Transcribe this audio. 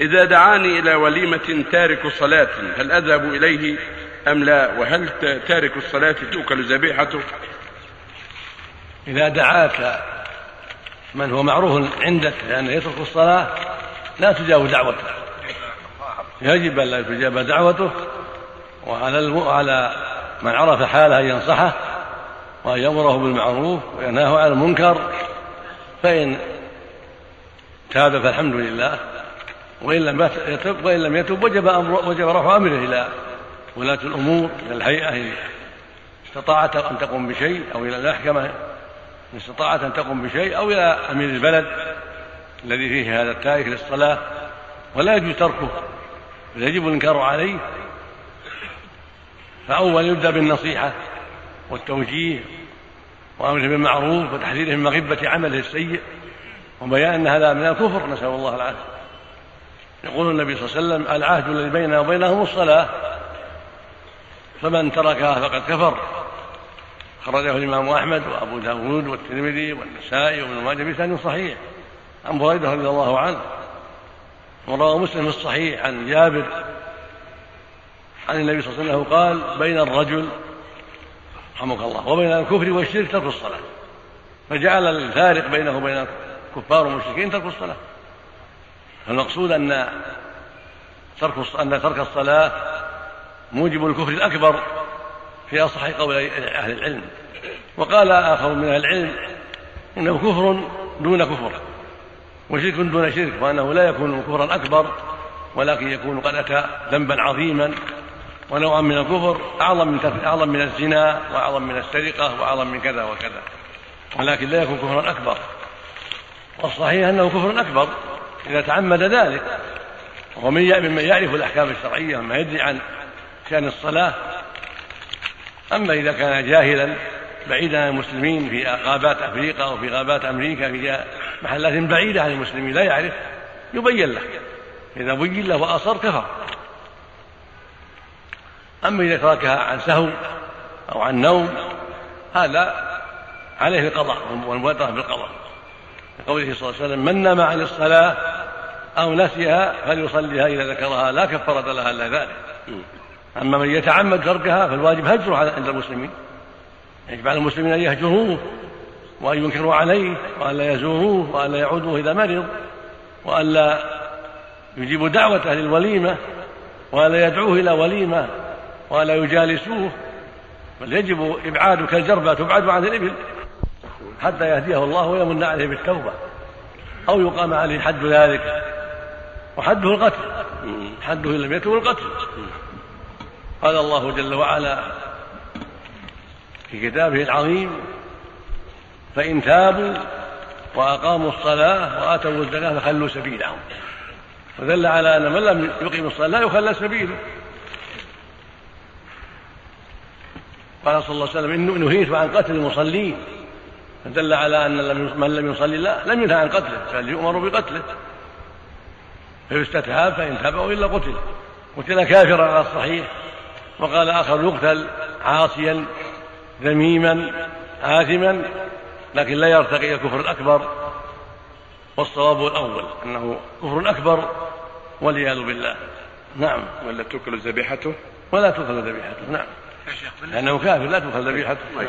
إذا دعاني إلى وليمة تارك صلاة هل أذهب إليه أم لا؟ وهل تارك الصلاة تؤكل ذبيحته؟ إذا دعاك من هو معروف عندك لأنه يترك الصلاة لا تجاوب دعوته. يجب أن لا تجاب دعوته وعلى على من عرف حاله أن ينصحه وأن يأمره بالمعروف وينهاه عن المنكر فإن تاب فالحمد لله. وإن لم يتب وإن لم يتب وجب أمر وجب رفع أمره إلى ولاة الأمور إلى الهيئة إن استطاعت أن تقوم بشيء أو إلى المحكمة إن استطاعت أن تقوم بشيء أو إلى أمير البلد الذي فيه هذا التارك للصلاة. ولا يجوز تركه. بل يجب الإنكار عليه فأول يبدأ بالنصيحة والتوجيه وأمره بالمعروف وتحذيره من مغبة عمله السيء وبيان أن هذا من الكفر نسأل الله العافية. يقول النبي صلى الله عليه وسلم العهد الذي بيننا وبينهم الصلاة. فمن تركها فقد كفر. خرجه الإمام أحمد وأبو داود والترمذي والنسائي وابن ماجه بسند صحيح. عن بريدة رضي الله عنه. وروى مسلم في الصحيح عن جابر. عن النبي صلى الله عليه وسلم قال بين الرجل رحمك الله وبين الكفر والشرك ترك الصلاة. فجعل الفارق بينه وبين الكفار والمشركين ترك الصلاة. فالمقصود أن ترك أن ترك الصلاة موجب الكفر الأكبر في أصح قول أهل العلم. وقال آخر من أهل العلم إنه كفر دون كفر وشرك دون شرك وأنه لا يكون كفرا أكبر ولكن يكون قد أتى ذنبا عظيما. ونوعا من الكفر أعظم من أعظم من الزنا وأعظم من السرقة وأعظم من كذا وكذا ولكن لا يكون كفرا أكبر. والصحيح أنه كفر أكبر إذا تعمد ذلك ومن ممن يعرف الأحكام الشرعية وما يدري عن شأن الصلاة. أما إذا كان جاهلا بعيدا عن المسلمين في غابات أفريقيا أو في غابات أمريكا في محلات بعيدة عن المسلمين لا يعرف يبين له. إذا بين له وأصر كفر. أما إذا تركها عن سهو أو عن نوم هذا عليه القضاء والمبادرة بالقضاء. لقوله صلى الله عليه وسلم من نام عن الصلاة أو نسيها فليصليها إذا ذكرها لا كفارة لها إلا ذلك. أما من يتعمد تركها فالواجب هجرها عند المسلمين. يجب على المسلمين أن يهجروه وأن ينكروا عليه وأن لا يزوروه وأن لا يعودوه إذا مرض وأن لا يجيبوا دعوته للوليمة وأن لا يدعوه إلى وليمة وأن لا يجالسوه. بل يجب إبعاد كالجربة تبعد عن الإبل حتى يهديه الله ويمن عليه بالتوبة. أو يقام عليه حد ذلك. وحده القتل. حده إن لم يتب القتل. قال الله جل وعلا في كتابه العظيم فإن تابوا وأقاموا الصلاة وآتوا الزكاة فخلوا سبيلهم. ودل على أن من لم يقيم الصلاة لا يخلى سبيله. قال صلى الله عليه وسلم إن نهيت عن قتل المصلين. فدل على أن من لم يصلي الله لم ينهى عن قتله بل يؤمر بقتله. فيستتاب فإن تاب إلا قتل. قتل كافرا على الصحيح. وقال آخر يقتل عاصيا ذميما آثما لكن لا يرتقي إلى الكفر الأكبر. والصواب الأول أنه كفر أكبر والعياذ بالله. نعم. ولا تؤكل ذبيحته؟ ولا تؤكل ذبيحته نعم. لأنه كافر لا تؤكل ذبيحته.